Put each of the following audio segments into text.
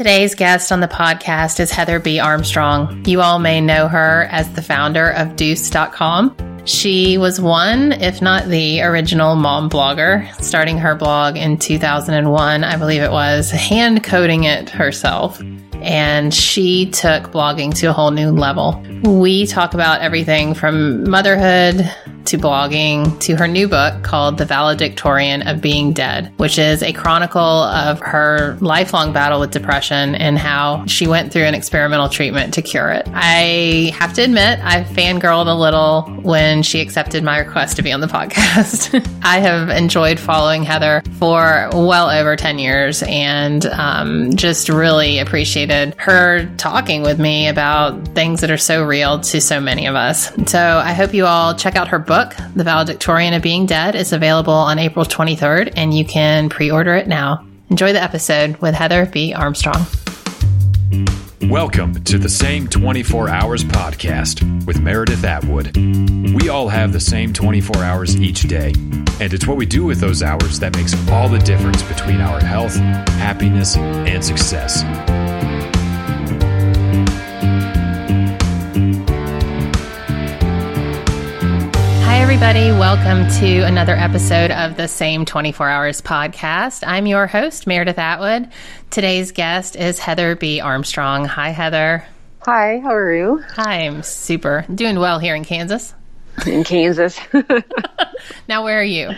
Today's guest on the podcast is Heather B. Armstrong. You all may know her as the founder of Dooce.com. She was one, if not the original mom blogger, starting her blog in 2001, I believe it was, hand coding it herself. And she took blogging to a whole new level. We talk about everything from motherhood to blogging to her new book called The Valedictorian of Being Dead, which is a chronicle of her lifelong battle with depression and how she went through an experimental treatment to cure it. I have to admit, I fangirled a little when she accepted my request to be on the podcast. I have enjoyed following Heather for well over 10 years and um, just really appreciated her talking with me about things that are so real to so many of us. So I hope you all check out her book, The Valedictorian of Being Dead, is available on April 23rd, and you can pre order it now. Enjoy the episode with Heather B. Armstrong. Welcome to the Same 24 Hours podcast with Meredith Atwood. We all have the same 24 hours each day, and it's what we do with those hours that makes all the difference between our health, happiness, and success. Everybody. Welcome to another episode of the Same 24 Hours podcast. I'm your host, Meredith Atwood. Today's guest is Heather B. Armstrong. Hi, Heather. Hi, how are you? Hi, I'm super. Doing well here in Kansas. In Kansas. now, where are you?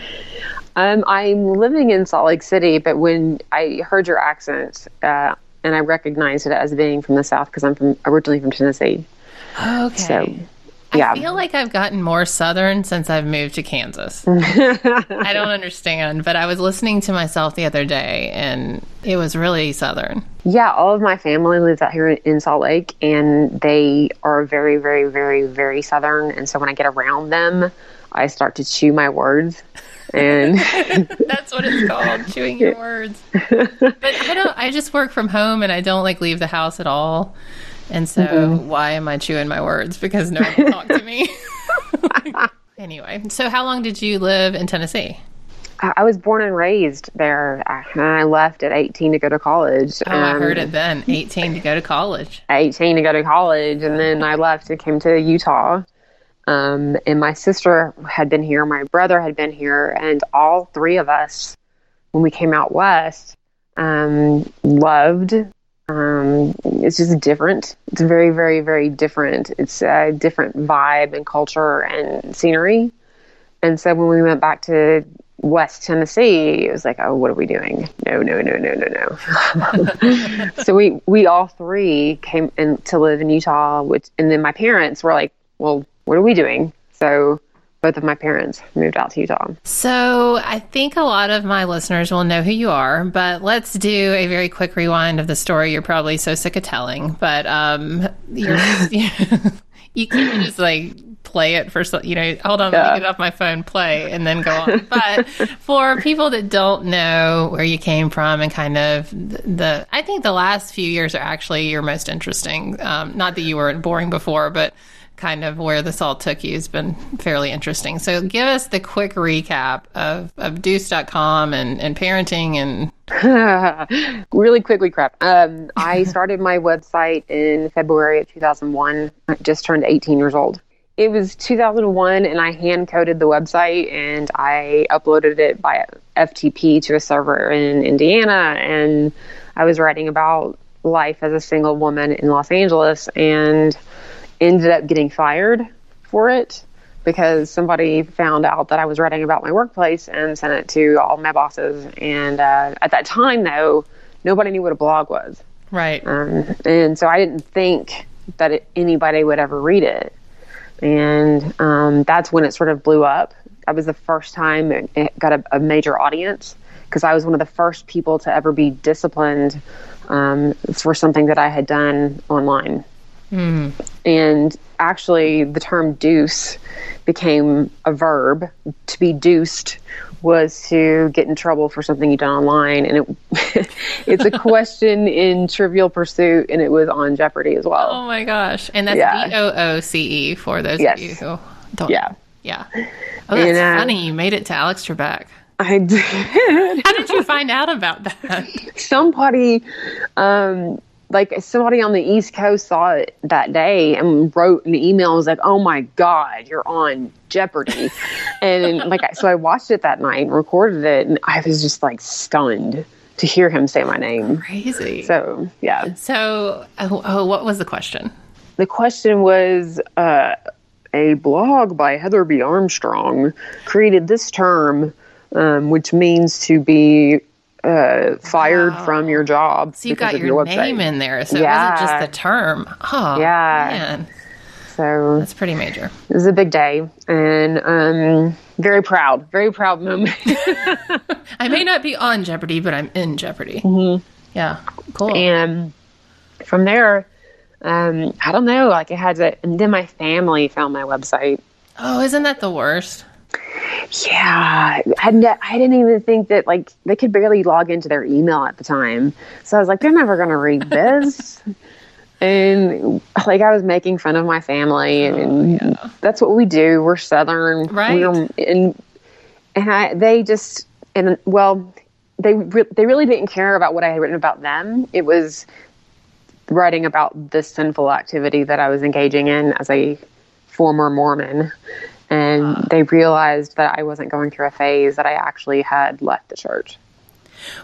Um, I'm living in Salt Lake City, but when I heard your accent, uh, and I recognized it as being from the South because I'm from originally from Tennessee. Okay. So yeah. I feel like I've gotten more Southern since I've moved to Kansas. I don't understand, but I was listening to myself the other day and it was really Southern. Yeah, all of my family lives out here in Salt Lake and they are very, very, very, very Southern. And so when I get around them, I start to chew my words. And that's what it's called, chewing your words. But I don't, I just work from home and I don't like leave the house at all. And so, mm-hmm. why am I chewing my words? Because no one talked to me. anyway, so how long did you live in Tennessee? I was born and raised there. and I left at 18 to go to college. Oh, um, I heard it then. 18 to go to college. 18 to go to college. And then I left and came to Utah. Um, and my sister had been here, my brother had been here, and all three of us, when we came out west, um, loved um, it's just different. It's very, very, very different. It's a different vibe and culture and scenery. And so when we went back to West Tennessee, it was like, oh, what are we doing? No, no, no, no, no, no. so we we all three came in to live in Utah, which and then my parents were like, well, what are we doing? So both of my parents moved out to Utah. So I think a lot of my listeners will know who you are, but let's do a very quick rewind of the story you're probably so sick of telling. But um, you're, you can just like play it for you know hold on yeah. let me get off my phone play and then go on but for people that don't know where you came from and kind of the i think the last few years are actually your most interesting um, not that you weren't boring before but kind of where this all took you has been fairly interesting. So give us the quick recap of, of Dooce.com and, and parenting and really quickly crap. Um, I started my website in February of 2001. I just turned 18 years old. It was 2001 and I hand coded the website and I uploaded it by FTP to a server in Indiana and I was writing about life as a single woman in Los Angeles and ended up getting fired for it because somebody found out that I was writing about my workplace and sent it to all my bosses. And uh, at that time, though, nobody knew what a blog was. Right. Um, and so I didn't think that it, anybody would ever read it. And um, that's when it sort of blew up. That was the first time it, it got a, a major audience because I was one of the first people to ever be disciplined um, for something that I had done online. Mm. And actually, the term dooce became a verb. To be dooced was to get in trouble for something you done online, and it it's a question in Trivial Pursuit, and it was on Jeopardy as well. Oh my gosh! And that's yeah. D O O C E for those yes. of you who don't. Yeah, yeah. Oh, that's and, uh, funny. You made it to Alex Trebek. I did. How did you find out about that? Somebody, um, like somebody on the East Coast saw it that day and wrote an email. and was like, "Oh my God, you're on Jeopardy!" and like, so I watched it that night and recorded it, and I was just like stunned to hear him say my name. Crazy. So yeah. So, oh, oh, what was the question? The question was uh, a blog by Heather B. Armstrong created this term, um, which means to be uh, fired Wow. from your job. So you got of your name in there, so it Yeah. wasn't just the term. Oh, Yeah. man, So that's pretty major. it was a big day and um, very proud, very proud moment. I may not be on Jeopardy, but I'm in Jeopardy. Yeah, cool. and from there, um, I don't know, like I had to, and then my family found my website. oh, isn't that the worst? Yeah, I, ne- I didn't even think that like they could barely log into their email at the time. So I was like, they're never gonna read this. and like I was making fun of my family, oh, and that's what we do. We're Southern, Right. We're, and and I, they just and well, they re- they really didn't care about what I had written about them. It was writing about this sinful activity that I was engaging in as a former Mormon. And they realized that I wasn't going through a phase that I actually had left the church.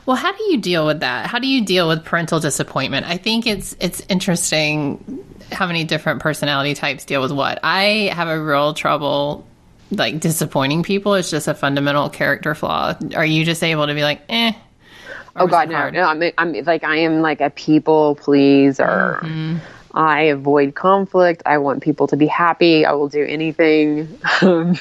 Well, how do you deal with that? How do you deal with parental disappointment? I think it's it's interesting how many different personality types deal with what. I have a real trouble like disappointing people. It's just a fundamental character flaw. Are you just able to be like, eh? Oh God, no, hard? no! I'm, I'm like I am like a people pleaser. I avoid conflict. I want people to be happy. I will do anything. Um,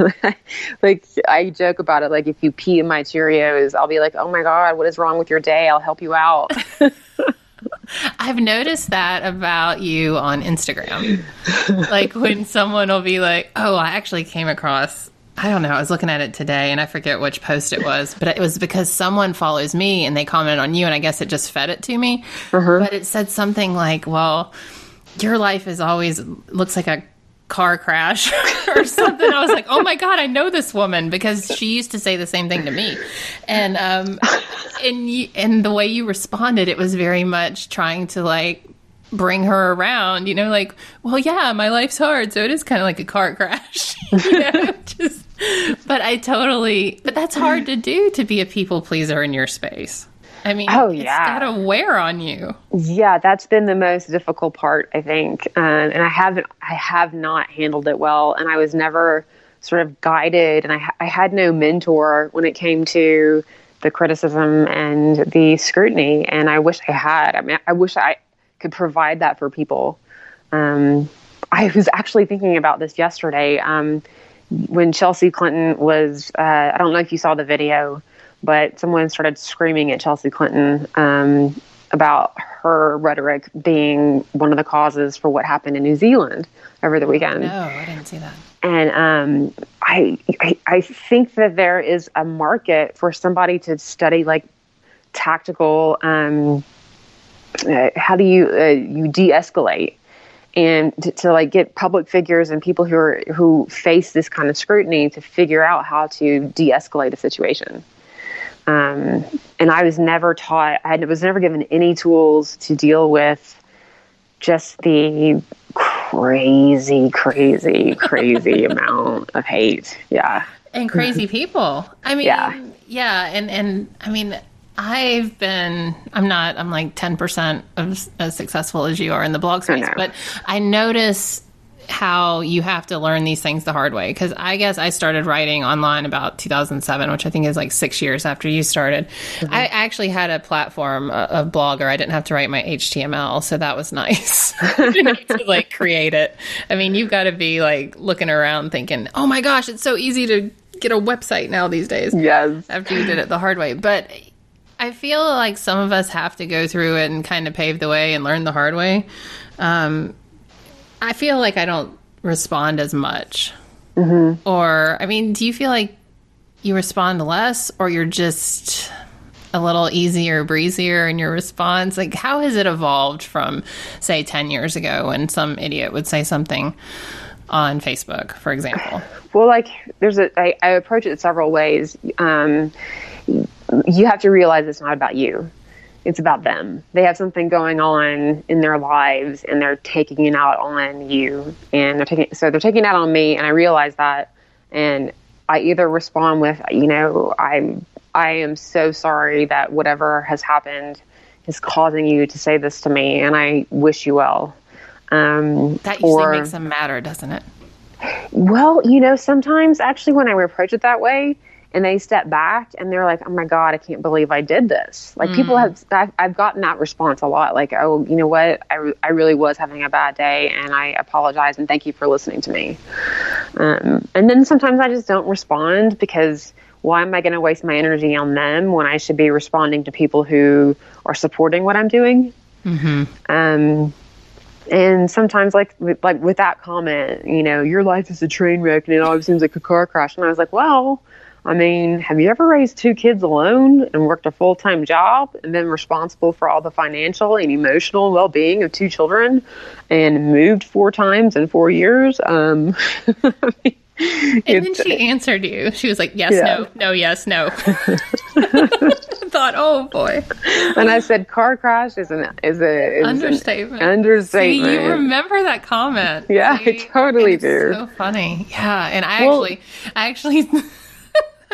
like I joke about it. Like if you pee in my Cheerios, I'll be like, "Oh my God, what is wrong with your day? I'll help you out." I've noticed that about you on Instagram. like when someone will be like, "Oh, I actually came across I don't know. I was looking at it today and I forget which post it was, but it was because someone follows me and they commented on you and I guess it just fed it to me. But it said something like, "Well, your life is always looks like a car crash or something." I was like, "Oh my god, I know this woman because she used to say the same thing to me." And um and you, and the way you responded, it was very much trying to like bring her around, you know, like, well, yeah, my life's hard, so it is kind of like a car crash, you know, just, but I totally, but that's hard to do to be a people pleaser in your space. I mean, Oh, it's yeah. got to wear on you. Yeah, that's been the most difficult part, I think, um, and I haven't, I have not handled it well, and I was never sort of guided, and I, I had no mentor when it came to the criticism and the scrutiny, and I wish I had. I mean, I wish I could provide that for people. Um, I was actually thinking about this yesterday um, when Chelsea Clinton was. Uh, I don't know if you saw the video, but someone started screaming at Chelsea Clinton um, about her rhetoric being one of the causes for what happened in New Zealand over the weekend. No, I didn't see that. And um, I, I I think that there is a market for somebody to study like tactical. Um, uh, how do you uh, you de-escalate and to, to like get public figures and people who are who face this kind of scrutiny to figure out how to de-escalate a situation. Um, and I was never taught. I was never given any tools to deal with just the crazy, crazy, crazy amount of hate. Yeah. and crazy people. I mean, Yeah. yeah, and and I mean, I've been. I'm not. I'm like ten percent of as successful as you are in the blog space, but I notice how you have to learn these things the hard way because I guess I started writing online about 2007, which I think is like six years after you started. Mm-hmm. I actually had a platform, a, a blogger. I didn't have to write my HTML, so that was nice. I to like create it. I mean, you've got to be like looking around thinking, "Oh my gosh, it's so easy to get a website now these days." Yes. after you did it the hard way. But I feel like some of us have to go through it and kind of pave the way and learn the hard way. Um, I feel like I don't respond as much. Mm-hmm. Or, I mean, do you feel like you respond less or you're just a little easier, breezier in your response? Like, how has it evolved from, say, 10 years ago when some idiot would say something on Facebook, for example? Well, like there's a I, I approach it several ways. Um, you have to realize it's not about you. It's about them. They have something going on in their lives, and they're taking it out on you. And they're taking so they're taking it out on me, and I realize that. And I either respond with, you know, I'm I am so sorry that whatever has happened is causing you to say this to me, and I wish you well. Um, that usually or, makes them matter, doesn't it? Well, you know, sometimes actually when I approach it that way, and they step back and they're like, "Oh my god, I can't believe I did this." Like mm. people have, I've, I've, gotten that response a lot. Like, "Oh, you know what? I, re- I really was having a bad day, and I apologize and thank you for listening to me." Um, and then sometimes I just don't respond because why am I going to waste my energy on them when I should be responding to people who are supporting what I'm doing? Mm-hmm. Um, and sometimes, like like with that comment, you know, your life is a train wreck and it always seems like a car crash. And I was like, well, I mean, have you ever raised two kids alone and worked a full time job and been responsible for all the financial and emotional well being of two children and moved four times in four years? Um, and then she answered you. She was like, "Yes, yeah. no, no, yes, no." thought, "Oh boy!" And I said, "Car crash is an is a is understatement." An understatement. See, you remember that comment? Yeah, See? I totally do. So funny. Yeah, and I well, actually, I actually.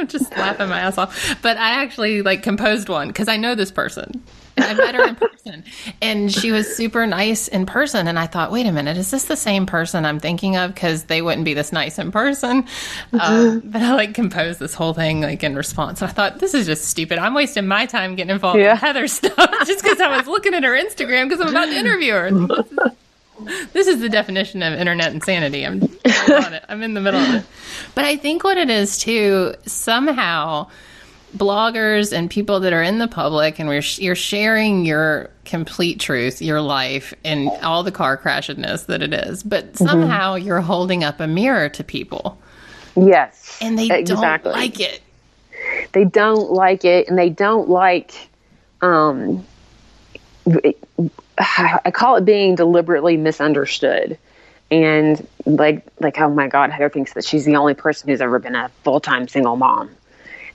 I'm just laughing my ass off. But I actually like composed one because I know this person. I met her in person, and she was super nice in person. And I thought, wait a minute, is this the same person I'm thinking of? Because they wouldn't be this nice in person. Um, but I like composed this whole thing like in response. And I thought, this is just stupid. I'm wasting my time getting involved yeah. in Heather stuff just because I was looking at her Instagram because I'm about to interview her. This is the definition of internet insanity. I'm on it. I'm in the middle of it. But I think what it is too, somehow bloggers and people that are in the public and we're, you're sharing your complete truth, your life, and all the car crashedness that it is. But mm-hmm. somehow mm-hmm. you're holding up a mirror to people. Yes. And they exactly. don't like it. They don't like it, and they don't like um, I call it being deliberately misunderstood. And like, like, oh my God, Heather thinks that she's the only person who's ever been a full time single mom.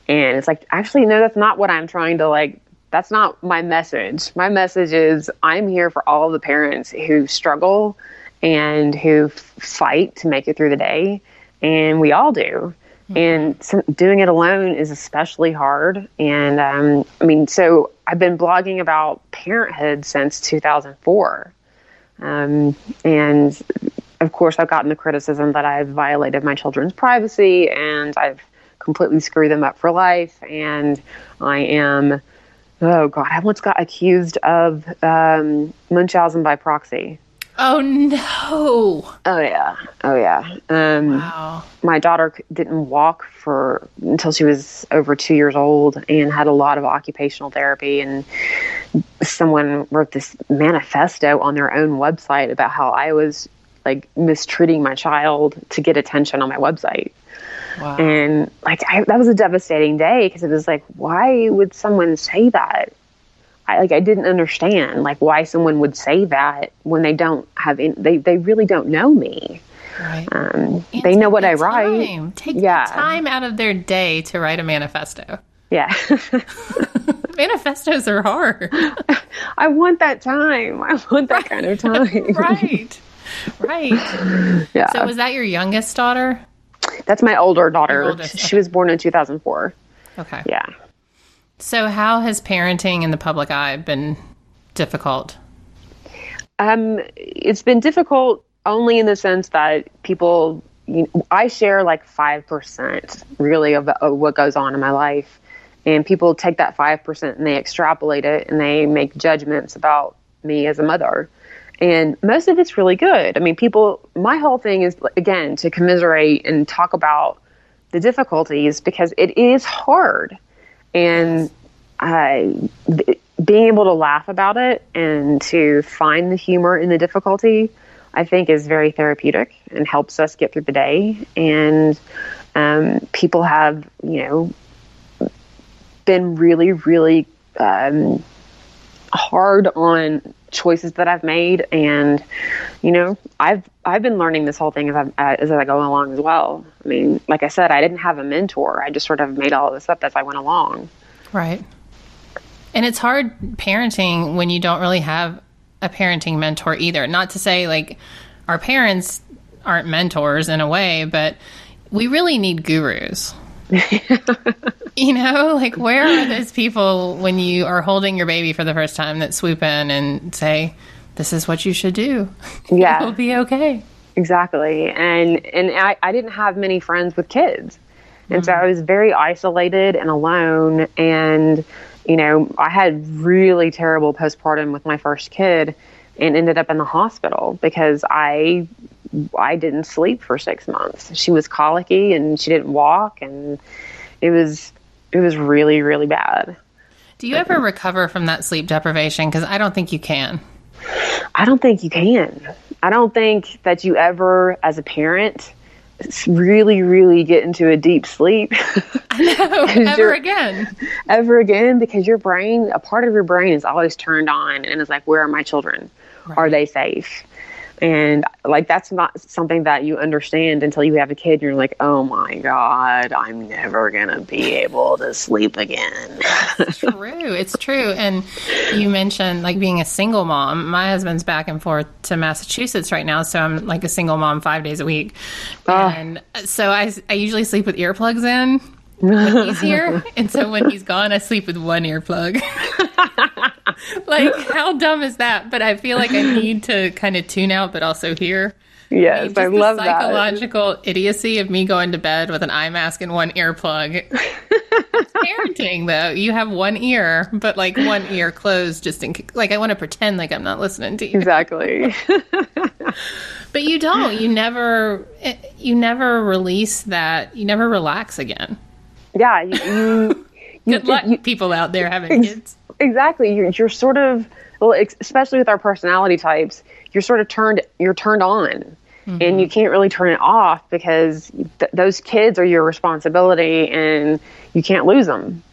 And it's like, actually, no, that's not what I'm trying to like. That's not my message. My message is I'm here for all the parents who struggle and who fight to make it through the day. And we all do. Mm-hmm. And doing it alone is especially hard. And um, I mean, so I've been blogging about parenthood since 2004. Um, and of course, I've gotten the criticism that I've violated my children's privacy and I've completely screwed them up for life. And I am, oh God, I once got accused of um, Munchausen by proxy. Oh no! Oh yeah! Oh yeah! Um, wow. My daughter didn't walk for until she was over two years old, and had a lot of occupational therapy. And someone wrote this manifesto on their own website about how I was like mistreating my child to get attention on my website. Wow. And like I, that was a devastating day because it was like, why would someone say that? I like I didn't understand like why someone would say that when they don't have in, they they really don't know me. Right. Um, they know what I write. Time. Take yeah. time out of their day to write a manifesto. Yeah. Manifestos are hard. I want that time. I want that right. kind of time. right. Right. Yeah. So was that your youngest daughter? That's my older daughter. She was born in 2004. Okay. Yeah. So, how has parenting in the public eye been difficult? Um, it's been difficult only in the sense that people, you know, I share like 5% really of, of what goes on in my life. And people take that 5% and they extrapolate it and they make judgments about me as a mother. And most of it's really good. I mean, people, my whole thing is, again, to commiserate and talk about the difficulties because it is hard and being able to laugh about it and to find the humor in the difficulty, I think is very therapeutic and helps us get through the day. And um, people have, you know, been really, really um, hard on choices that I've made, and you know, I've I've been learning this whole thing as I uh, as I go along as well. I mean, like I said, I didn't have a mentor. I just sort of made all of this up as I went along. Right. And it's hard parenting when you don't really have a parenting mentor either. Not to say like our parents aren't mentors in a way, but we really need gurus. you know, like where are those people when you are holding your baby for the first time that swoop in and say, "This is what you should do. Yeah, it'll be okay." Exactly, and and I, I didn't have many friends with kids, and mm-hmm. so I was very isolated and alone. And you know, I had really terrible postpartum with my first kid, and ended up in the hospital because I I didn't sleep for six months. She was colicky and she didn't walk, and it was it was really really bad. Do you ever recover from that sleep deprivation? Because I don't think you can. I don't think you can. I don't think that you ever, as a parent, really, really get into a deep sleep. I know, ever again. Ever again, because your brain, a part of your brain is always turned on and is like, where are my children? Right. Are they safe? And like that's not something that you understand until you have a kid and you're like, oh my God, I'm never gonna be able to sleep again. it's true. It's true. And you mentioned like being a single mom. My husband's back and forth to Massachusetts right now, so I'm like a single mom five days a week. Oh. And so I I usually sleep with earplugs in when he's here. and so when he's gone, I sleep with one earplug. like, how dumb is that? But I feel like I need to kind of tune out, but also hear. Yes, I, mean, I love psychological that. idiocy of me going to bed with an eye mask and one earplug. parenting, though. You have one ear, but like one ear closed, just in like I want to pretend like I'm not listening to you. Exactly. but you don't. You never. Eh, you never release that. You never relax again yeah, you, you good you, luck, you, people out there having kids. Exactly, you're, you're sort of well, especially with our personality types, you're sort of turned you're turned on. Mm-hmm. And you can't really turn it off because th- those kids are your responsibility, and you can't lose them.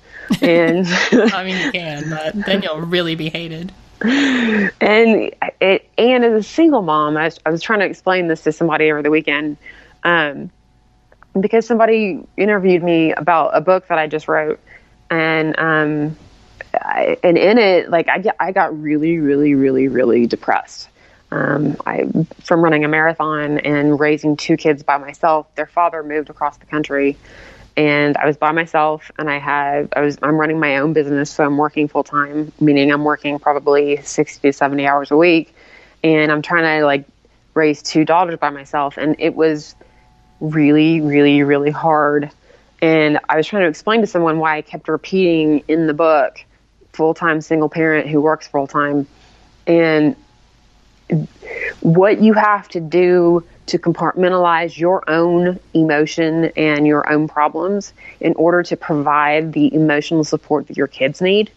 And I mean, you can, but then you'll really be hated. And it, and as a single mom, I was, I was trying to explain this to somebody over the weekend. Um, because somebody interviewed me about a book that I just wrote, and um, I, and in it, like I get, I got really, really, really, really depressed. Um, I from running a marathon and raising two kids by myself. Their father moved across the country, and I was by myself. And I had I was I'm running my own business, so I'm working full time, meaning I'm working probably sixty to seventy hours a week, and I'm trying to like raise two daughters by myself. And it was really, really, really hard. And I was trying to explain to someone why I kept repeating in the book full time single parent who works full time. And what you have to do to compartmentalize your own emotion and your own problems in order to provide the emotional support that your kids need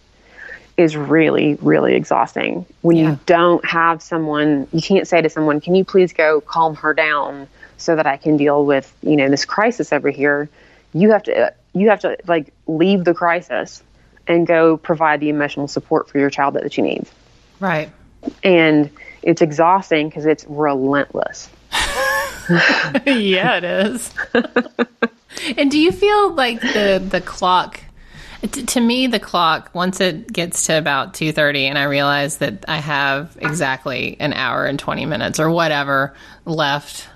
is really, really exhausting. When yeah. you don't have someone, you can't say to someone, Can you please go calm her down? So that I can deal with you know this crisis over here. You have to uh, you have to like leave the crisis and go provide the emotional support for your child that that she needs. Right. And it's exhausting because it's relentless. yeah, it is. and do you feel like the the clock to me the clock once it gets to about 2.30 and i realize that i have exactly an hour and 20 minutes or whatever left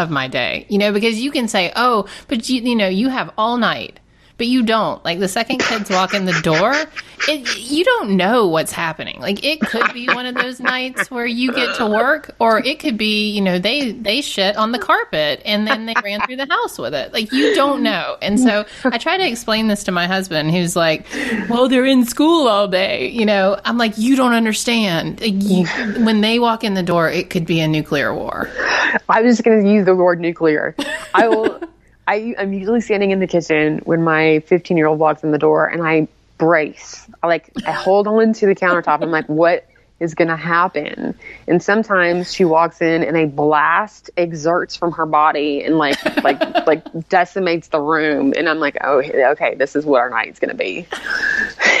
of my day, you know, because you can say, oh, but you, you know, you have all night but you don't. Like the second kids walk in the door, it, you don't know what's happening. Like it could be one of those nights where you get to work, or it could be, you know, they they shit on the carpet and then they ran through the house with it. Like you don't know. And so I try to explain this to my husband, who's like, "Well, they're in school all day." You know, I'm like, "You don't understand. Like, you, when they walk in the door, it could be a nuclear war." I was just going to use the word nuclear. I will. I, I'm usually standing in the kitchen when my 15 year old walks in the door and I brace. I like, I hold on to the countertop. I'm like, what is going to happen? And sometimes she walks in and a blast exerts from her body and like, like, like decimates the room. And I'm like, oh, okay, this is what our night's going to be.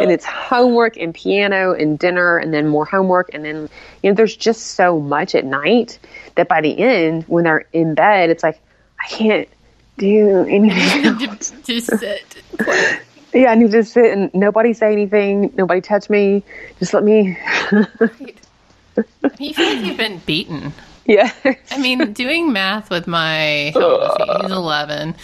and it's homework and piano and dinner and then more homework and then you know there's just so much at night that by the end when they're in bed it's like I can't do anything else. Just sit. yeah, I need to sit and nobody say anything, nobody touch me, just let me You feel like you've been beaten. Yeah. I mean, doing math with my how old is he? he's eleven,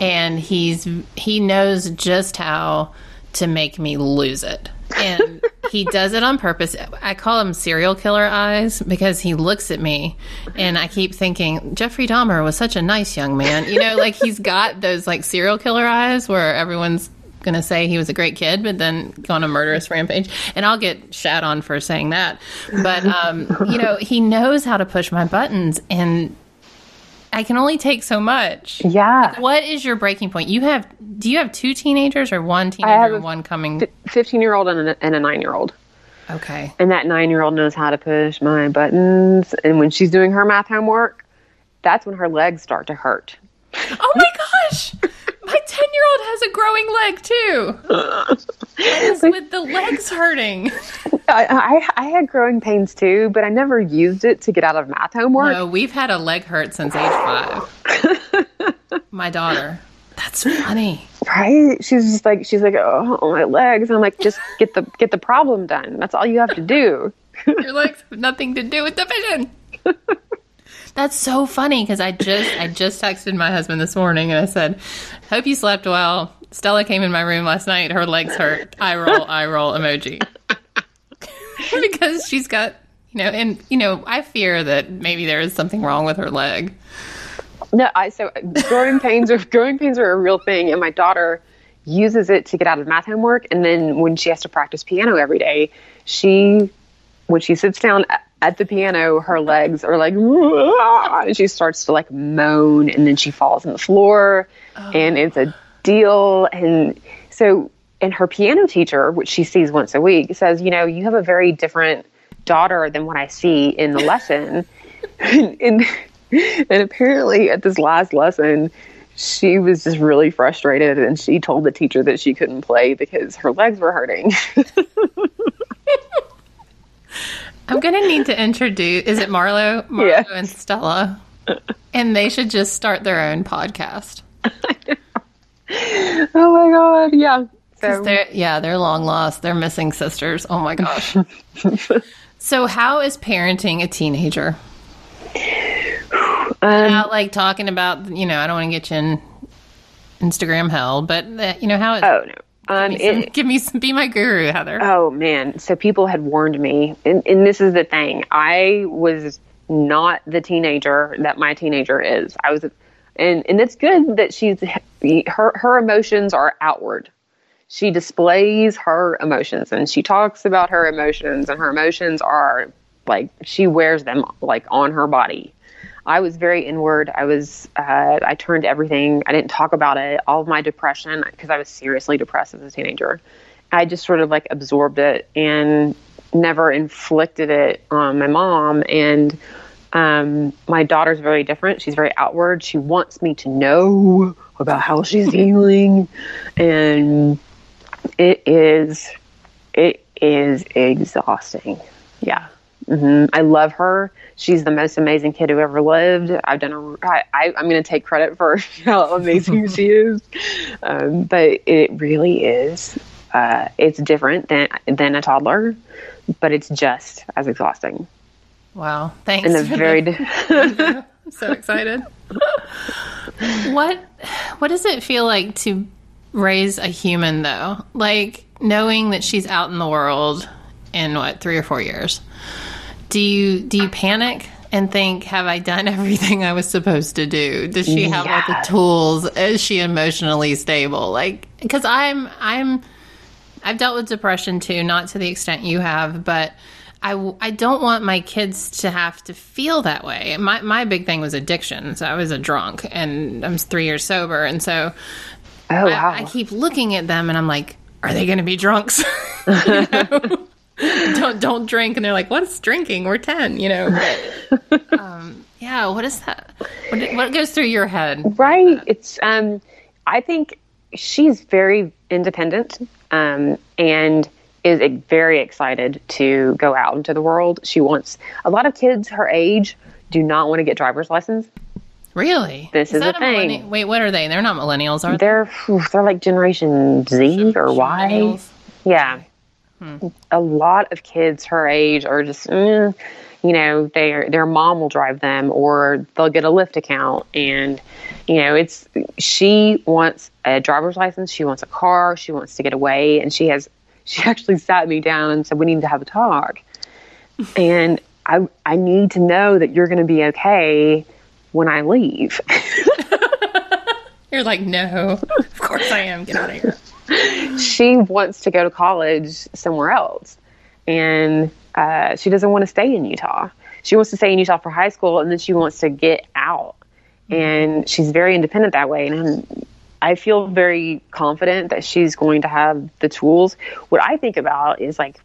and he's he knows just how to make me lose it, and he does it on purpose. I call him serial killer eyes because he looks at me, and I keep thinking Jeffrey Dahmer was such a nice young man. You know, like he's got those like serial killer eyes where everyone's going to say he was a great kid, but then go on a murderous rampage. And I'll get shat on for saying that. But, um, you know, he knows how to push my buttons, and I can only take so much. Yeah. What is your breaking point? You have, do you have two teenagers or one teenager and one coming? 15 year old and a, and a nine year old. Okay. And that nine year old knows how to push my buttons. And when she's doing her math homework, that's when her legs start to hurt. Oh my gosh! My 10 year old has a growing leg too. What is with the legs hurting? I, I, I had growing pains too, but I never used it to get out of math homework. No, we've had a leg hurt since age five. My daughter. That's funny. Right? She's just like she's like, oh, oh my legs. And I'm like, just get the get the problem done. That's all you have to do. Your legs have nothing to do with the vision. That's so funny because I just I just texted my husband this morning and I said, "Hope you slept well." Stella came in my room last night. Her legs hurt. I roll, I roll emoji because she's got you know, and you know, I fear that maybe there is something wrong with her leg. No, I so uh, growing pains are growing pains are a real thing, and my daughter uses it to get out of math homework. And then when she has to practice piano every day, she when she sits down at the piano, her legs are like, and she starts to like moan, and then she falls on the floor, oh. and it's a deal. And so, and her piano teacher, which she sees once a week, says, you know, you have a very different daughter than what I see in the lesson. and, and and apparently at this last lesson she was just really frustrated and she told the teacher that she couldn't play because her legs were hurting I'm gonna need to introduce. Is it Marlo, Marlo Yeah. and Stella? And they should just start their own podcast. oh my god yeah so They're, yeah, they're long lost. They're missing sisters. Oh my gosh. so, how is parenting a teenager? um, Not like talking about, you know, I don't want to get you in Instagram hell, but uh, you know how it. oh no um, give, me some, it, give me some, be my guru, Heather. oh man. So people had warned me and, and this is the thing. I was not the teenager that my teenager is. I was and and it's good that she's her her emotions are outward. She displays her emotions and she talks about her emotions and her emotions are like she wears them like on her body i was very inward. I was uh, i turned everything. I didn't talk about it. All of my depression because i was seriously depressed as a teenager. I just sort of like absorbed it and never inflicted it on my mom. And um, my daughter's very different. She's very outward. She wants me to know about how she's feeling and it is it is exhausting. Yeah hmm i love her she's the most amazing kid who ever lived i've done a i, I i'm going to take credit for how amazing she is um, but it really is uh, it's different than than a toddler but it's just as exhausting Wow. Thanks. in a very I'm so excited. what what does it feel like to raise a human though? Like knowing that she's out in the world in what, 3 or 4 years. Do you do you panic and think have I done everything I was supposed to do? Does she have all the tools? Is she emotionally stable? Like cuz I'm I'm I've dealt with depression too, not to the extent you have, but I, I don't want my kids to have to feel that way. My, my big thing was addiction. So I was a drunk and I'm three years sober. And so oh I, wow I keep looking at them and I'm like, are they going to be drunks? Don't, don't drink. And they're like, what's drinking? We're 10, you know? But, um, yeah. What is that? What, what goes through your head? right it's um i think she's very independent um, and is very excited to go out into the world. She wants a lot of kids her age do not want to get driver's license. Really? This is that a thing. millenni- Wait, what are they? They're not millennials, are they? They're they're like Generation Z or Y. Millennials? Yeah. A lot of kids her age are just, mm, you know, their their mom will drive them, or they'll get a Lyft account, and you know, it's she wants a driver's license, she wants a car, she wants to get away, and she has she actually sat me down and said we need to have a talk, and I I need to know that you're going to be okay when I leave. You're like, no, of course I am. Get out of here. She wants to go to college somewhere else. And uh, she doesn't want to stay in utah. She wants to stay in utah for high school and then she wants to get out. And she's very independent that way and i feel very confident that she's going to have the tools. What i think about is like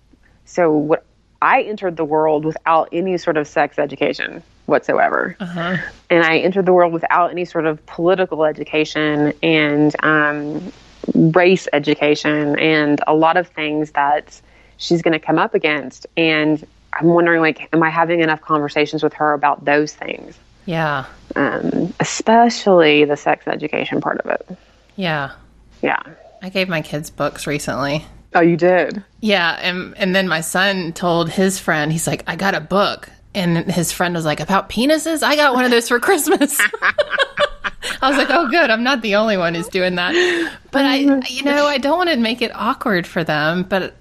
so what i entered the world without any sort of sex education whatsoever. And I entered the world without any sort of political education and um, race education and a lot of things that she's going to come up against. And I'm wondering, like, am I having enough conversations with her about those things, Yeah. um, especially the sex education part of it? Yeah. Yeah. I gave my kids books recently. Oh, you did. Yeah, and and then my son told his friend, he's like, I got a book. And his friend was like, About penises? I got one of those for Christmas. I was like, Oh good, I'm not the only one who's doing that. But I mm-hmm. you know, I don't want to make it awkward for them, but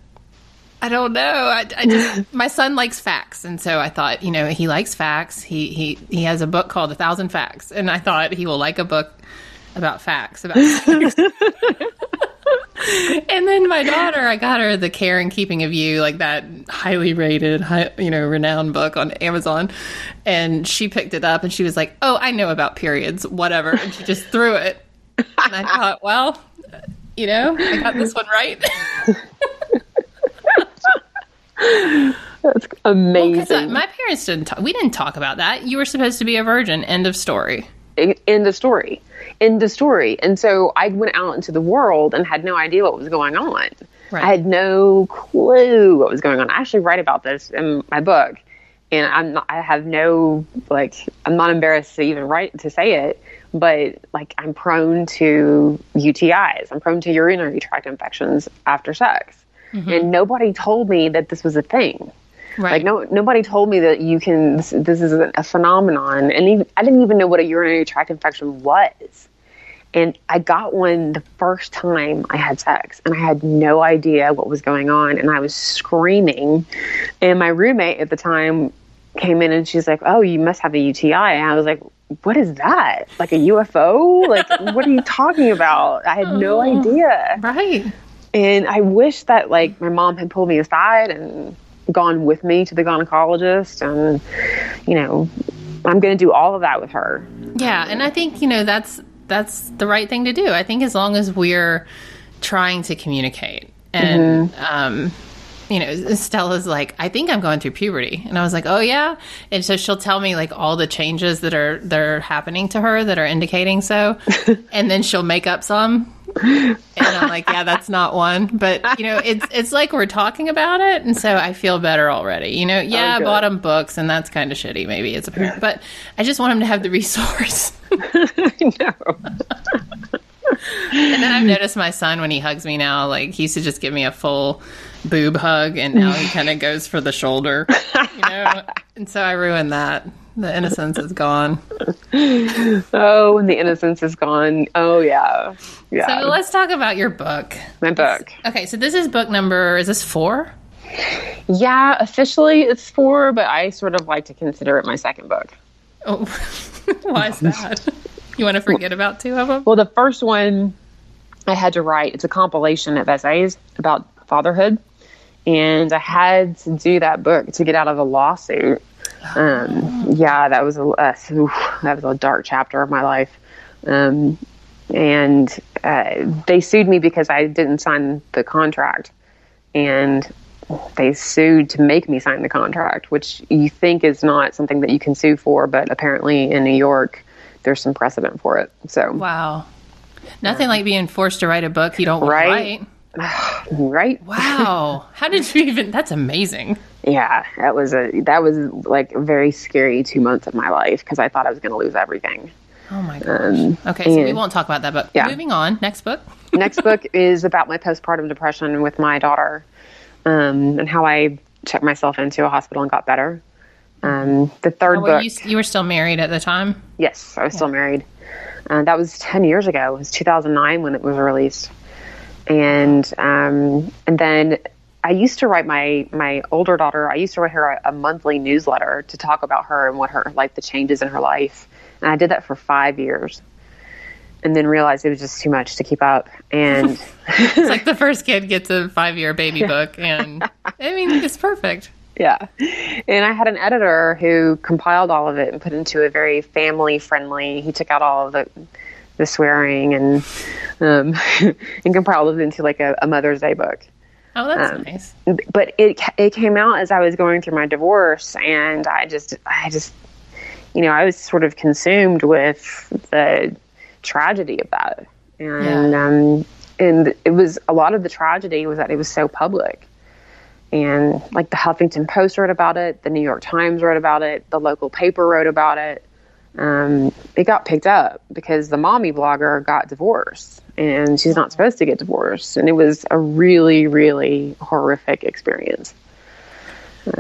I don't know. I, I just my son likes facts, and so I thought, you know, he likes facts. He he he has a book called A Thousand Facts, and I thought he will like a book about facts about sex. and then my daughter, I got her the Care and Keeping of You, like that highly rated, high, you know, renowned book on Amazon. And she picked it up and she was like, "Oh, I know about periods, whatever." And she just threw it. And I thought, well, you know, I got this one right. That's 'Cause uh, amazing. I- my parents didn't talk. We didn't talk about that. You were supposed to be a virgin. End of story. End of story. End of story. And so I went out into the world and had no idea what was going on. Right. I had no clue what was going on. I actually write about this in my book, and I'm not, I have no like I'm not embarrassed to even write to say it, but like I'm prone to UTIs. I'm prone to urinary tract infections after sex, mm-hmm. and nobody told me that this was a thing. Right. Like no, nobody told me that you can. This, this is a, a phenomenon, and even, I didn't even know what a urinary tract infection was. And I got one the first time I had sex, and I had no idea what was going on, and I was screaming. And my roommate at the time came in, and she's like, "Oh, you must have a UTI." And I was like, "What is that? Like a UFO? Like what are you talking about?" I had no oh, idea right. and I wish that like my mom had pulled me aside and gone with me to the gynecologist and you know I'm going to do all of that with her. Yeah, and I think you know that's that's the right thing to do. I think as long as we're trying to communicate, and um, you know, Stella's like, I think I'm going through puberty, and I was like, oh yeah, and so she'll tell me like all the changes that are that are happening to her that are indicating so, and then she'll make up some. And I'm like, yeah, that's not one, but you know, it's it's like we're talking about it, and so I feel better already. You know, yeah, I oh, bought him books, and that's kind of shitty, maybe it's a parent, but I just want him to have the resource. I know. And then I've noticed my son when he hugs me now, like he used to just give me a full boob hug, and now he kind of goes for the shoulder, you know. And so I ruined that. The innocence is gone. Oh, and the innocence is gone. Oh yeah. Yeah. So let's talk about your book. my book. Okay, so this is book number. Is this four? Yeah, officially it's 4, but I sort of like to consider it my second book. Oh, why is that? You want to forget about two of them? Well, the first one I had to write, it's a compilation of essays about fatherhood. And I had to do that book to get out of a lawsuit. Um, yeah, that was a uh, that was a dark chapter of my life. Um, and uh, they sued me because I didn't sign the contract, and they sued to make me sign the contract, which you think is not something that you can sue for, but apparently in New York, there's some precedent for it. So Wow. Nothing like being forced to write a book you don't want Right? write. right? Wow. How did you even? That's amazing. Yeah, that was a that was like a very scary two months of my life because I thought I was going to lose everything. Oh my gosh. okay, so we won't talk about that, but Yeah. moving on. Next book. Next book is about my postpartum depression with my daughter, um, and how I checked myself into a hospital and got better. Um, the third Well, book, you, you were still married at the time. yes, I was still married. Uh, that was ten years ago. It was 2009 when it was released, and um, and then I used to write my my older daughter. I used to write her a, a monthly newsletter to talk about her and what her like the changes in her life, and I did that for five years, and then realized it was just too much to keep up. And It's like the first kid gets a five year baby book, and I mean, it's perfect. yeah, and I had an editor who compiled all of it and put it into a very family friendly. He took out all of the the swearing and um, and compiled it into like a, a Mother's Day book. Oh, that's Um, nice. but it it came out as I was going through my divorce, and I just I just you know I was sort of consumed with the tragedy of that, and Yeah. um, and it was a lot of the tragedy was that it was so public, and like the Huffington Post wrote about it, the New York Times wrote about it, the local paper wrote about it. Um, it got picked up because the mommy blogger got divorced and she's not supposed to get divorced. And it was a really, really horrific experience.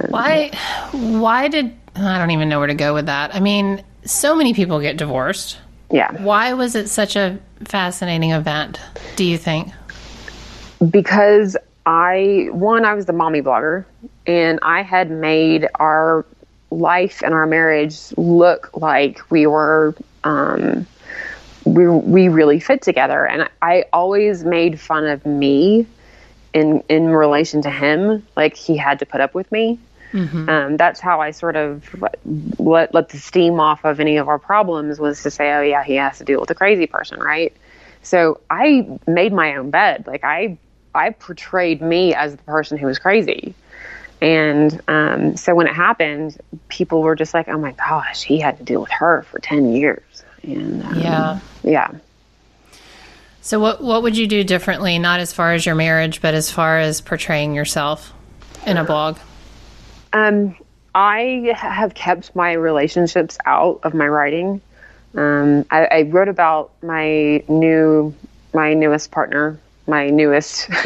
Why? Why did I don't even know where to go with that? I mean, so many people get divorced. Yeah. Why was it such a fascinating event? Do you think? Because I, one, I was the mommy blogger and I had made our life and our marriage look like we were, um, we, we really fit together. And I always made fun of me in, in relation to him. Like he had to put up with me. Um, that's how I sort of let, let the steam off of any of our problems was to say, oh yeah, he has to deal with a crazy person, right? So I made my own bed. Like I, I portrayed me as the person who was crazy. And um, so when it happened, people were just like, oh my gosh, he had to deal with her for 10 years. And um, Yeah. yeah. So what what would you do differently? Not as far as your marriage, but as far as portraying yourself in a blog. Um, I have kept my relationships out of my writing. Um, I, I wrote about my new, my newest partner, my newest,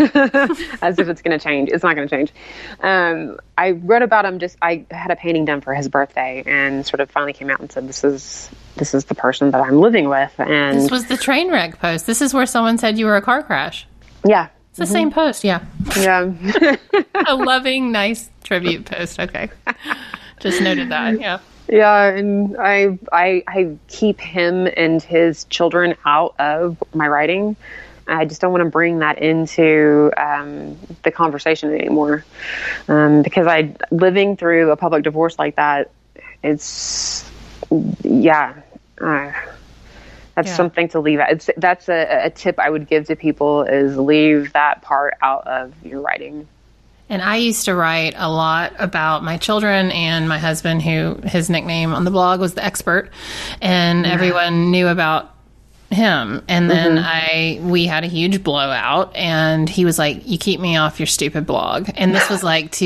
as if it's going to change. It's not going to change. Um, I wrote about him. Just I had a painting done for his birthday, and sort of finally came out and said, "This is this is the person that I'm living with." And This was the train wreck post. This is where someone said you were a car crash. yeah, It's the same post, yeah. yeah. A loving, nice tribute post. Okay. Just noted that. Yeah. Yeah, and I, I I keep him and his children out of my writing. I just don't want to bring that into um, the conversation anymore, um, because I living through a public divorce like that. It's yeah, uh, that's Yeah. something to leave. out. It's that's a, a tip I would give to people is leave that part out of your writing. And I used to write a lot about my children and my husband, who his nickname on the blog was the expert, and everyone knew about him. And then I we had a huge blowout, and he was like, "You keep me off your stupid blog." And this was like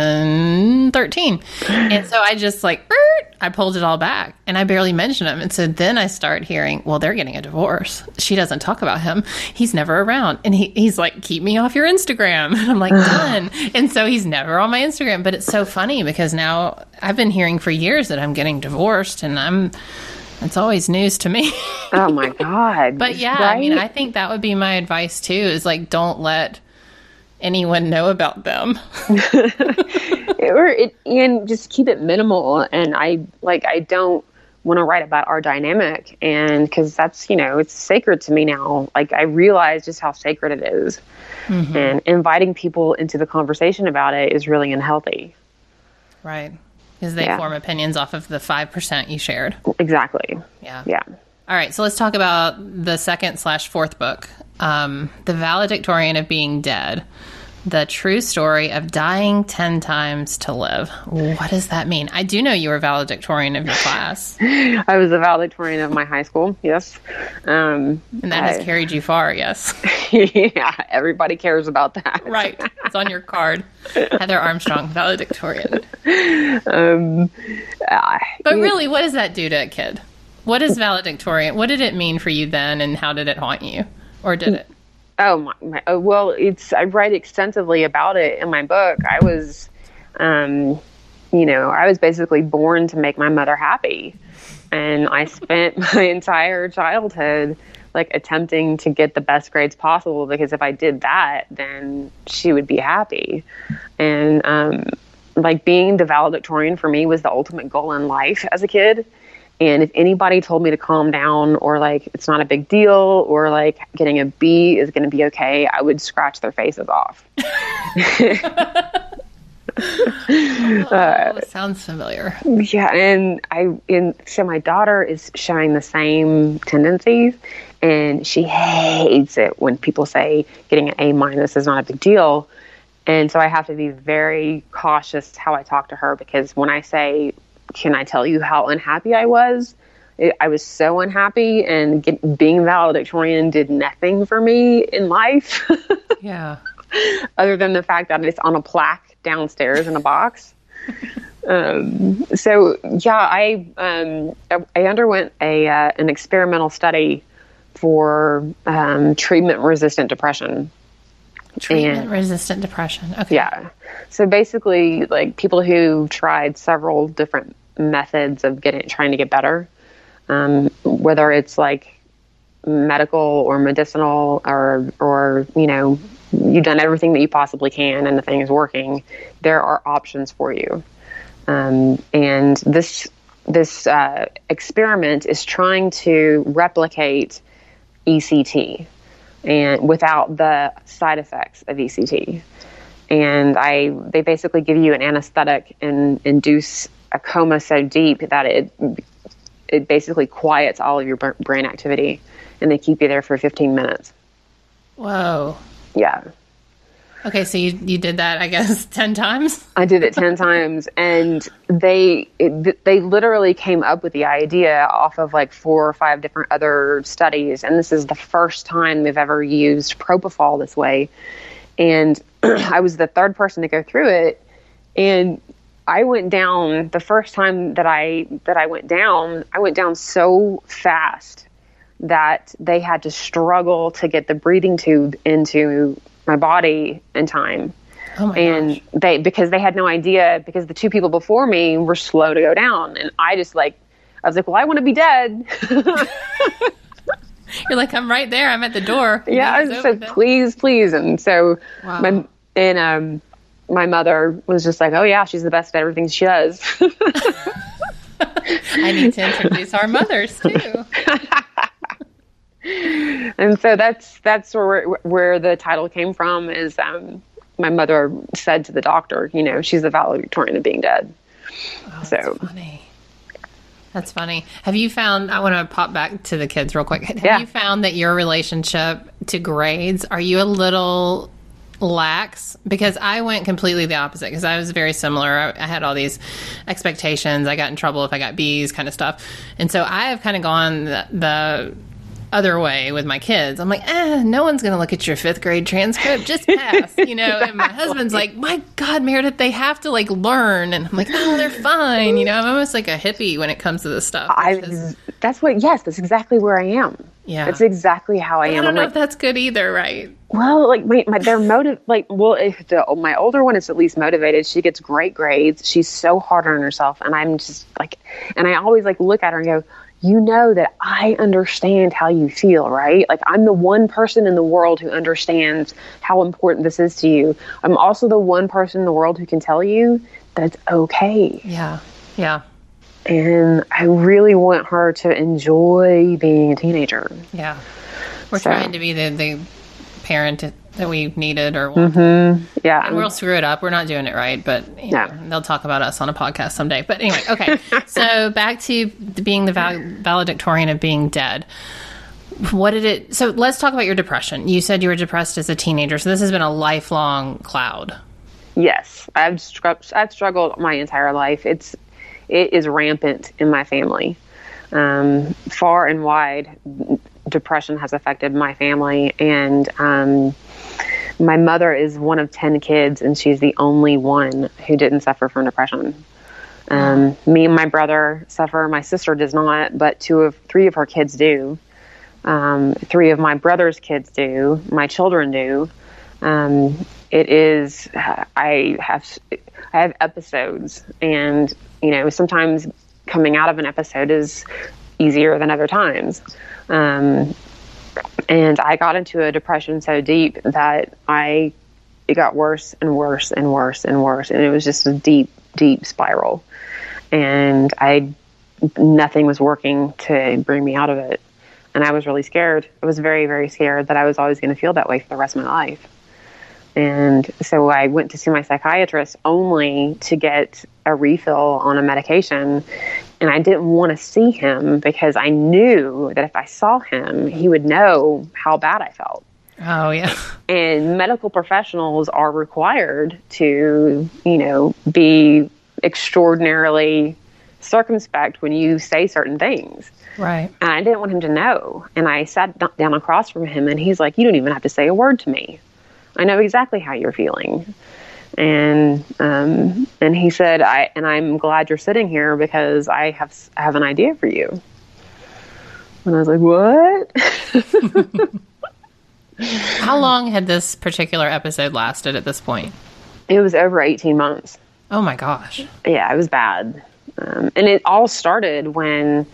2013, and so I just like "Er," I pulled it all back, and I barely mentioned him. And so then I start hearing, "Well, they're getting a divorce." She doesn't talk about him. He's never around, and he, he's like, "Keep me off your Instagram." And I'm like, "Done." and so he's never on my Instagram. But it's so funny because now I've been hearing for years that I'm getting divorced, and I'm. It's always news to me. Oh my god! But yeah, I mean, I think that would be my advice too is like, don't let anyone know about them. or it, and just keep it minimal. And I like I don't want to write about our dynamic, and because that's you know it's sacred to me now. Like I realize just how sacred it is. Mm-hmm. and inviting people into the conversation about it is really unhealthy. Right. Because they Yeah. form opinions off of the 5% you shared. Exactly. Yeah. Yeah. All right. So let's talk about the second slash fourth book, um, The Valedictorian of Being Dead. The true story of dying 10 times to live. What does that mean? I do know you were valedictorian of your class. I was a valedictorian of my high school, yes. Um, and that has carried you far, yes. yeah, everybody cares about that. right. It's on your card. Heather Armstrong, valedictorian. Um, uh, but really, what does that do to a kid? What is valedictorian? What did it mean for you then, and how did it haunt you? Or did it? Oh my, my oh, well, it's I write extensively about it in my book. I was, um, you know, I was basically born to make my mother happy, and I spent my entire childhood like attempting to get the best grades possible because if I did that, then she would be happy, and um, like being the valedictorian for me was the ultimate goal in life as a kid and if anybody told me to calm down or like it's not a big deal or like getting a B is going to be okay, I would scratch their faces off. uh, sounds familiar. Yeah, and I and so my daughter is showing the same tendencies, and she hates it when people say getting an A minus is not a big deal. And so I have to be very cautious how I talk to her because when I say can I tell you how unhappy I was? I was so unhappy, and get, being valedictorian did nothing for me in life. yeah. Other than the fact that it's on a plaque downstairs in a box. um, so yeah, I um, I underwent a uh, an experimental study for um, treatment resistant depression. Treatment resistant depression. Okay. Yeah. So basically, like people who tried several different methods of getting trying to get better, um, whether it's like medical or medicinal or or you know you've done everything that you possibly can and the thing is working. There are options for you, um, and this this uh, experiment is trying to replicate ECT and without the side effects of ECT. And I, they basically give you an anesthetic and induce a coma so deep that it it basically quiets all of your brain activity, and they keep you there for 15 minutes. Whoa. Yeah. Okay, so you you did that, I guess, ten times. I did it ten times, and they it, they literally came up with the idea off of like four or five different other studies, and this is the first time they've ever used propofol this way. And I was the third person to go through it, and I went down the first time that I that I went down, I went down so fast that they had to struggle to get the breathing tube into my body in time. Oh and gosh. they because they had no idea because the two people before me were slow to go down and I just like I was like, Well, I want to be dead. You're like, I'm right there, I'm at the door. Yeah, I just said, please, please. And so wow. my and um my mother was just like, "Oh yeah, she's the best at everything she does." I need to introduce our mothers too. and so that's that's where where the title came from. Is um, my mother said to the doctor, you know, she's the valedictorian of being dead. Oh, so funny. That's funny. Have you found? I want to pop back to the kids real quick. Have yeah. you found that your relationship to grades? Are you a little lax because I went completely the opposite because I was very similar. I, I, had all these expectations. I got in trouble if I got B's kind of stuff. And so I have kind of gone the, the other way with my kids. I'm like, eh, no one's going to look at your fifth grade transcript. Just pass, you know. And my husband's like, my God, Meredith, they have to like learn. And I'm like, oh, they're fine. You know, I'm almost like a hippie when it comes to this stuff. I, that's what, yes, that's exactly where I am. Yeah, that's exactly how I am. I don't I'm know like, if that's good either, right? Well, like my, my their motive, like well, if the, my older one is at least motivated. She gets great grades. She's so hard on herself, and I'm just like, and I always like look at her and go, you know that I understand how you feel, right? Like I'm the one person in the world who understands how important this is to you. I'm also the one person in the world who can tell you that it's okay. Yeah. Yeah. And I really want her to enjoy being a teenager. Yeah. We're so. trying to be the, the parent that we needed or mm-hmm. yeah we'll screw it up we're not doing it right but yeah know, they'll talk about us on a podcast someday but anyway okay so back to being the val- valedictorian of being dead What did it? So let's talk about your depression. You said you were depressed as a teenager, so this has been a lifelong cloud. Yes, I've str- I've struggled my entire life. It's it is rampant in my family. Um, far and wide, depression has affected my family, and um, my mother is one of ten kids, and she's the only one who didn't suffer from depression. Um, me and my brother suffer. My sister does not, but two of three of her kids do. Um, three of my brother's kids do. My children do. Um, it is. I have. I have episodes, and you know, sometimes coming out of an episode is easier than other times. Um, and I got into a depression so deep that I it got worse and worse and worse and worse, and it was just a deep, deep spiral. And I nothing was working to bring me out of it, and I was really scared. I was very, very scared that I was always going to feel that way for the rest of my life. And so I went to see my psychiatrist only to get a refill on a medication. And I didn't want to see him because I knew that if I saw him, he would know how bad I felt. Oh, yeah. And medical professionals are required to, you know, be extraordinarily circumspect when you say certain things. Right. And I didn't want him to know. And I sat down across from him and he's like, You don't even have to say a word to me. I know exactly how you're feeling. And um, and he said, I and I'm glad you're sitting here because I have I have an idea for you. And I was like, what? How long had this particular episode lasted at this point? It was over 18 months. Oh my gosh. Yeah, it was bad. Um, and it all started when,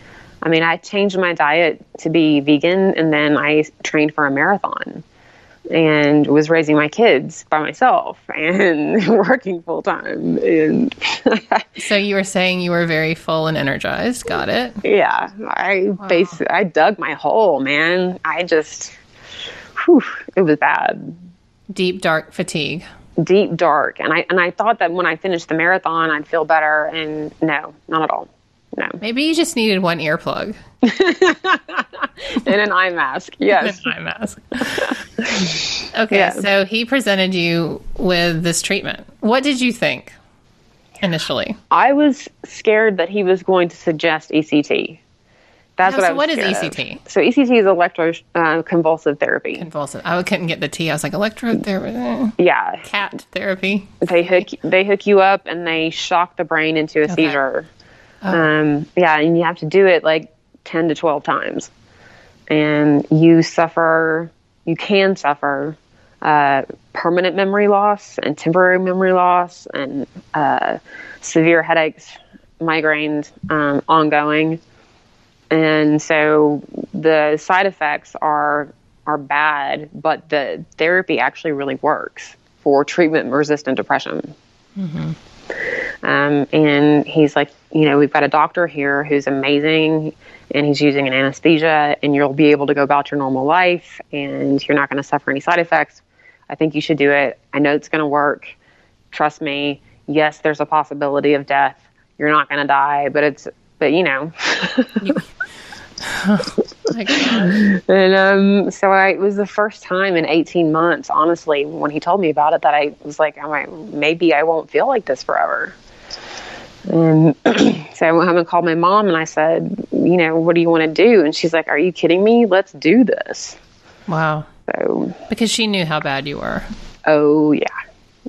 I mean, I changed my diet to be vegan and then I trained for a marathon and was raising my kids by myself and working full time. And so you were saying you were very full and energized. Got it. Yeah, I wow. basically I dug my hole, man. I just, whew, it was bad. Deep dark fatigue. Deep dark, and I and I thought that when I finished the marathon, I'd feel better, and no, not at all. No. Maybe you just needed one earplug. and an eye mask. Yes. An eye mask. okay, yeah. so he presented you with this treatment. What did you think initially? I was scared that he was going to suggest ECT. That's what so I was what is ECT? Of. So ECT is electro uh, convulsive therapy. Convulsive. I couldn't get the T. I was like electrotherapy. Yeah. Cat therapy. They hook they hook you up and they shock the brain into a okay. seizure. Oh. Um, yeah, and you have to do it like 10 to 12 times. And you suffer, you can suffer uh, permanent memory loss and temporary memory loss and uh, severe headaches, migraines, um, ongoing. And so the side effects are are bad, but the therapy actually really works for treatment resistant depression. Mm-hmm. Um, and he's like, you know, we've got a doctor here who's amazing and he's using an anesthesia and you'll be able to go about your normal life and you're not going to suffer any side effects. I think you should do it. I know it's going to work. Trust me. Yes, there's a possibility of death. You're not going to die, but it's, but you know. and um, so I, it was the first time in 18 months, honestly, when he told me about it, that I was like, I might, maybe I won't feel like this forever. And so I went home and called my mom and I said, you know, what do you want to do? And she's like, are you kidding me? Let's do this. Wow. So because she knew how bad you were. Oh yeah.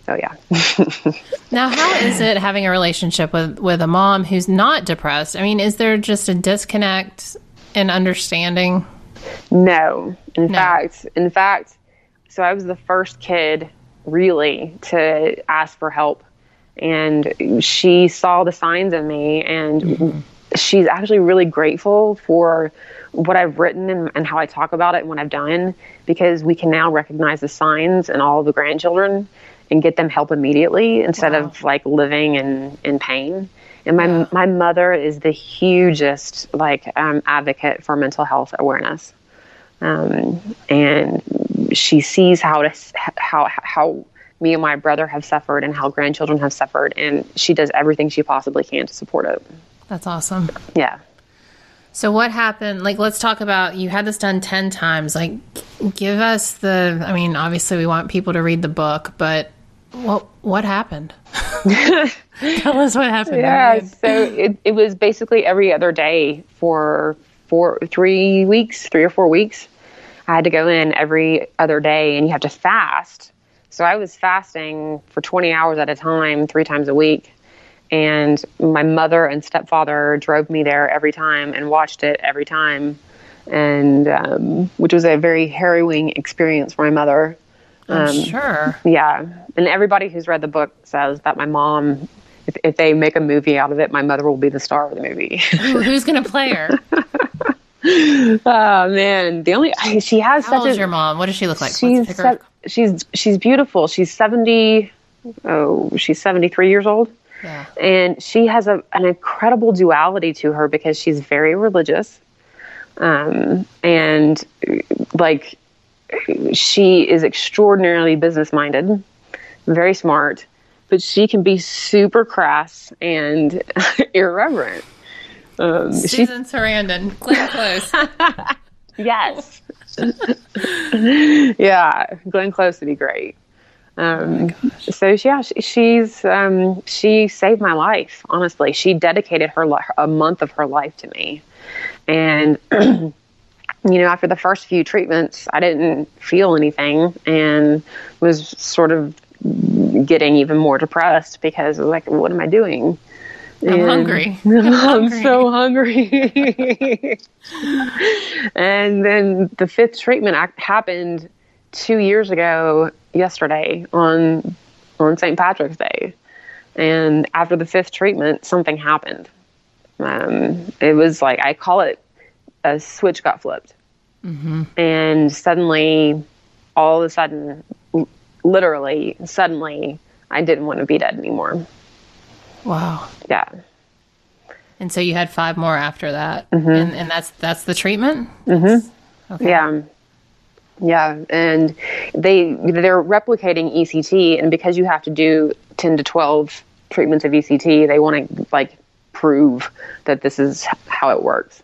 Oh yeah. now, how is it having a relationship with with a mom who's not depressed? I mean, is there just a disconnect in understanding? No. In no. fact, in fact, so I was the first kid really to ask for help and she saw the signs in me and mm-hmm. she's actually really grateful for what I've written and, and, how I talk about it and what I've done because we can now recognize the signs in all the grandchildren and get them help immediately instead wow. of like living in, in pain. And my yeah. my mother is the hugest like um, advocate for mental health awareness, um, and she sees how to how how me and my brother have suffered and how grandchildren have suffered and she does everything she possibly can to support it that's awesome yeah So what happened? Like, let's talk about you had this done 10 times. Like, give us the, I mean, obviously we want people to read the book, but what, what happened? Tell us what happened. Yeah. So it, it was basically every other day for four, three weeks, three or four weeks. I had to go in every other day and you have to fast. So I was fasting for 20 hours at a time, three times a week. And my mother and stepfather drove me there every time and watched it every time. And um, which was a very harrowing experience for my mother. Um, sure. Yeah. And everybody who's read the book says that my mom, if, if they make a movie out of it, my mother will be the star of the movie. who's going to play her? oh man, the only she has How such old a, your mom? What does she look like? She's se- she's she's beautiful. She's seventy. Oh, she's seventy three years old. Yeah. And she has a, an incredible duality to her because she's very religious. Um, and like she is extraordinarily business minded, very smart, but she can be super crass and irreverent. Um, Susan she, Sarandon, Glenn Close. yes. yeah, Glenn Close would be great. Um, oh so yeah, she, she's um, she saved my life. Honestly, she dedicated her a month of her life to me, and you know, after the first few treatments, I didn't feel anything and was sort of getting even more depressed because like, what am I doing? I'm and hungry. I'm, I'm so hungry. and then the fifth treatment happened two years ago yesterday on on St. Patrick's Day. And after the fifth treatment, something happened. Um, it was like I call it a switch got flipped, mm-hmm. and suddenly, all of a sudden, literally, suddenly, I didn't want to be dead anymore. Wow. Yeah. And so you had five more after that, mm-hmm. and, and that's that's the treatment. Mm-hmm. Okay. Yeah. Yeah, and they they're replicating ECT, and because you have to do ten to twelve treatments of ECT, they want to like prove that this is how it works.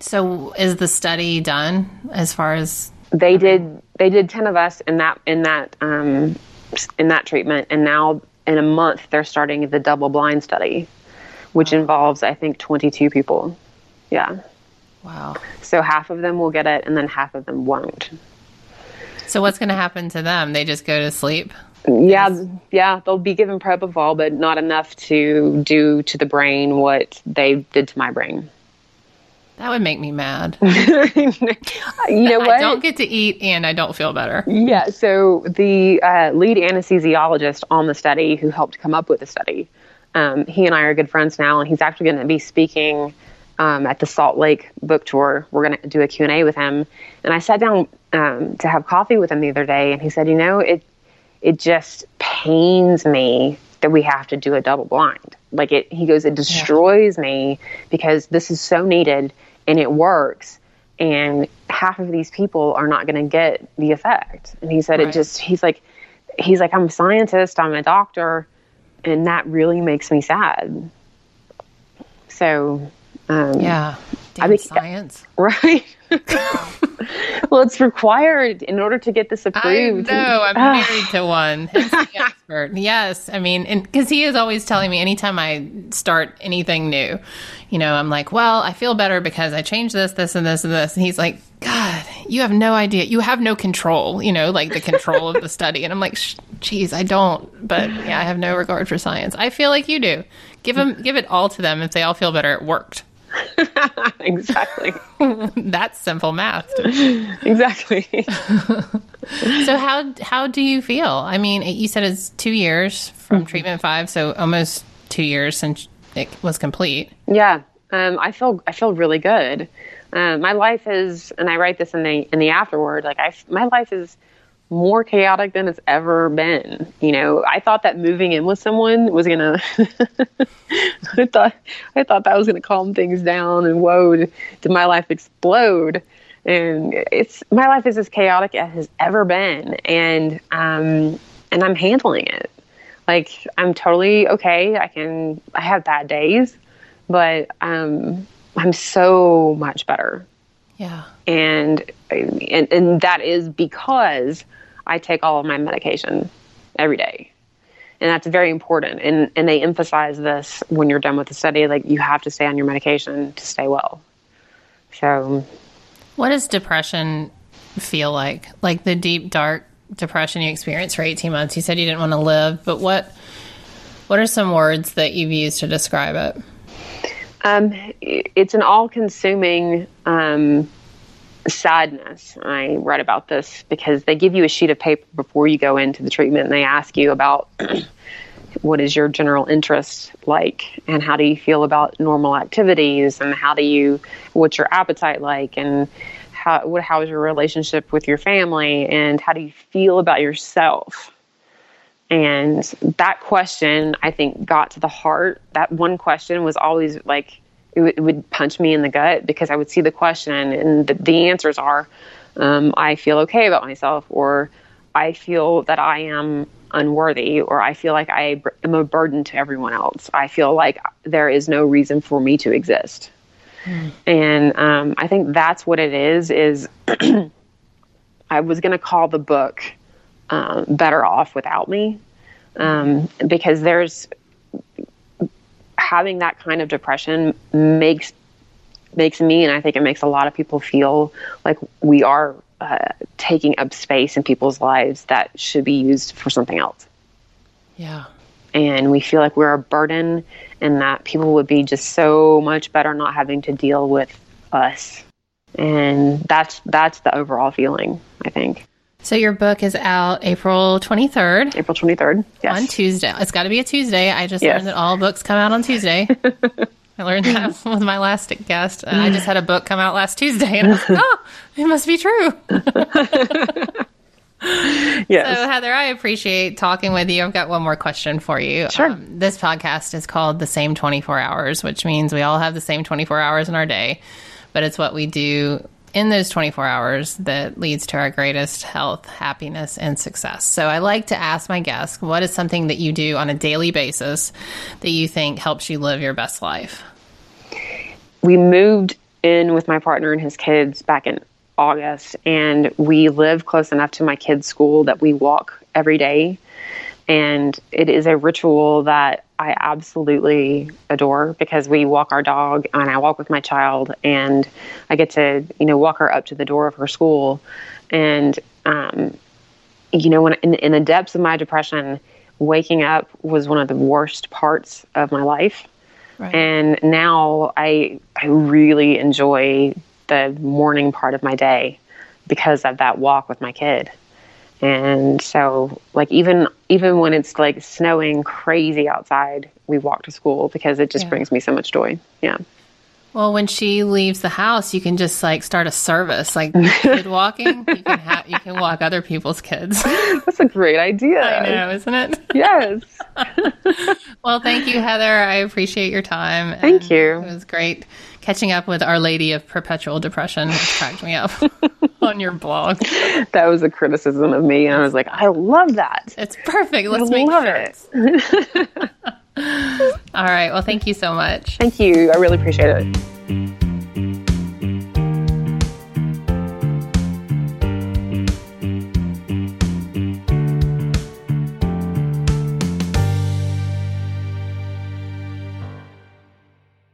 So, is the study done as far as they did? They did ten of us in that in that um, in that treatment, and now in a month they're starting the double blind study, which involves I think twenty two people. Yeah. Wow. So half of them will get it and then half of them won't. So what's going to happen to them? They just go to sleep? Yeah, yeah, they'll be given propofol, but not enough to do to the brain what they did to my brain. That would make me mad. you know what? I don't get to eat and I don't feel better. Yeah, so the uh, lead anesthesiologist on the study who helped come up with the study, um, he and I are good friends now, and he's actually going to be speaking um, at the Salt Lake book tour. We're going to do a Q&A with him. And I sat down um, to have coffee with him the other day, and he said, you know, it, it just pains me that we have to do a double blind. Like it, he goes, it destroys yeah. me because this is so needed and it works. And half of these people are not going to get the effect. And he said, right. it just, he's like, he's like, I'm a scientist, I'm a doctor, and that really makes me sad. So um, yeah. Damn I mean, science. Right. well, it's required in order to get this approved. I know. I'm ah. married to one. expert. Yes. I mean, because he is always telling me anytime I start anything new, you know, I'm like, well, I feel better because I changed this, this, and this, and this. And he's like, God, you have no idea. You have no control, you know, like the control of the study. And I'm like, geez, I don't. But yeah, I have no regard for science. I feel like you do. Give them, give it all to them. If they all feel better, it worked. exactly. That's simple math. exactly. so how how do you feel? I mean, you said it's two years from mm-hmm. treatment five, so almost two years since it was complete. Yeah, um, I feel I feel really good. Um, my life is, and I write this in the in the afterword. Like I, my life is more chaotic than it's ever been. You know, I thought that moving in with someone was gonna. I thought I thought that was gonna calm things down, and whoa, did, did my life explode? And it's my life is as chaotic as has ever been, and um, and I'm handling it. Like I'm totally okay. I can. I have bad days, but um, I'm so much better. Yeah. And, and and that is because I take all of my medication every day. And that's very important. And and they emphasize this when you're done with the study, like you have to stay on your medication to stay well. So what does depression feel like? Like the deep dark depression you experienced for 18 months. You said you didn't want to live, but what what are some words that you've used to describe it? Um, it's an all-consuming um, sadness. I read about this because they give you a sheet of paper before you go into the treatment, and they ask you about what is your general interest like, and how do you feel about normal activities, and how do you, what's your appetite like, and how what how is your relationship with your family, and how do you feel about yourself. And that question, I think, got to the heart. That one question was always like, it, w- it would punch me in the gut because I would see the question and the, the answers are, um, I feel okay about myself, or I feel that I am unworthy, or I feel like I am a burden to everyone else. I feel like there is no reason for me to exist. Mm. And um, I think that's what it is. Is I was going to call the book um, better off without me um, because there's having that kind of depression makes makes me and I think it makes a lot of people feel like we are uh, taking up space in people's lives that should be used for something else. Yeah. And we feel like we're a burden and that people would be just so much better not having to deal with us. And that's that's the overall feeling, I think. So your book is out April 23rd. April 23rd. Yes. On Tuesday. It's got to be a Tuesday. I just yes. learned that all books come out on Tuesday. I learned that with my last guest. I just had a book come out last Tuesday and I was like, oh, it must be true. yes. So, Heather, I appreciate talking with you. I've got one more question for you. Sure. Um, this podcast is called The Same 24 Hours, which means we all have the same 24 hours in our day, but it's what we do in those 24 hours that leads to our greatest health, happiness, and success. So I like to ask my guests, what is something that you do on a daily basis that you think helps you live your best life? We moved in with my partner and his kids back in August, and we live close enough to my kids' school that we walk every day. And it is a ritual that I absolutely adore because we walk our dog and I walk with my child and I get to, you know, walk her up to the door of her school. And, um, you know, when in, in the depths of my depression, waking up was one of the worst parts of my life. Right. And now I, I really enjoy the morning part of my day because of that walk with my kid and so like even even when it's like snowing crazy outside we walk to school because it just yeah. brings me so much joy. Yeah. Well when she leaves the house you can just like start a service like kid walking. You can have you can walk other people's kids. That's a great idea. I know isn't it? Yes. Well thank you heather. I appreciate your time. Thank you. it was great catching up with Our Lady of Perpetual Depression, which cracked me up on your blog. That was a criticism of me, and I was like, I love that. It's perfect. Let's I make love shirts. it. All right. Well, thank you so much. Thank you. I really appreciate it.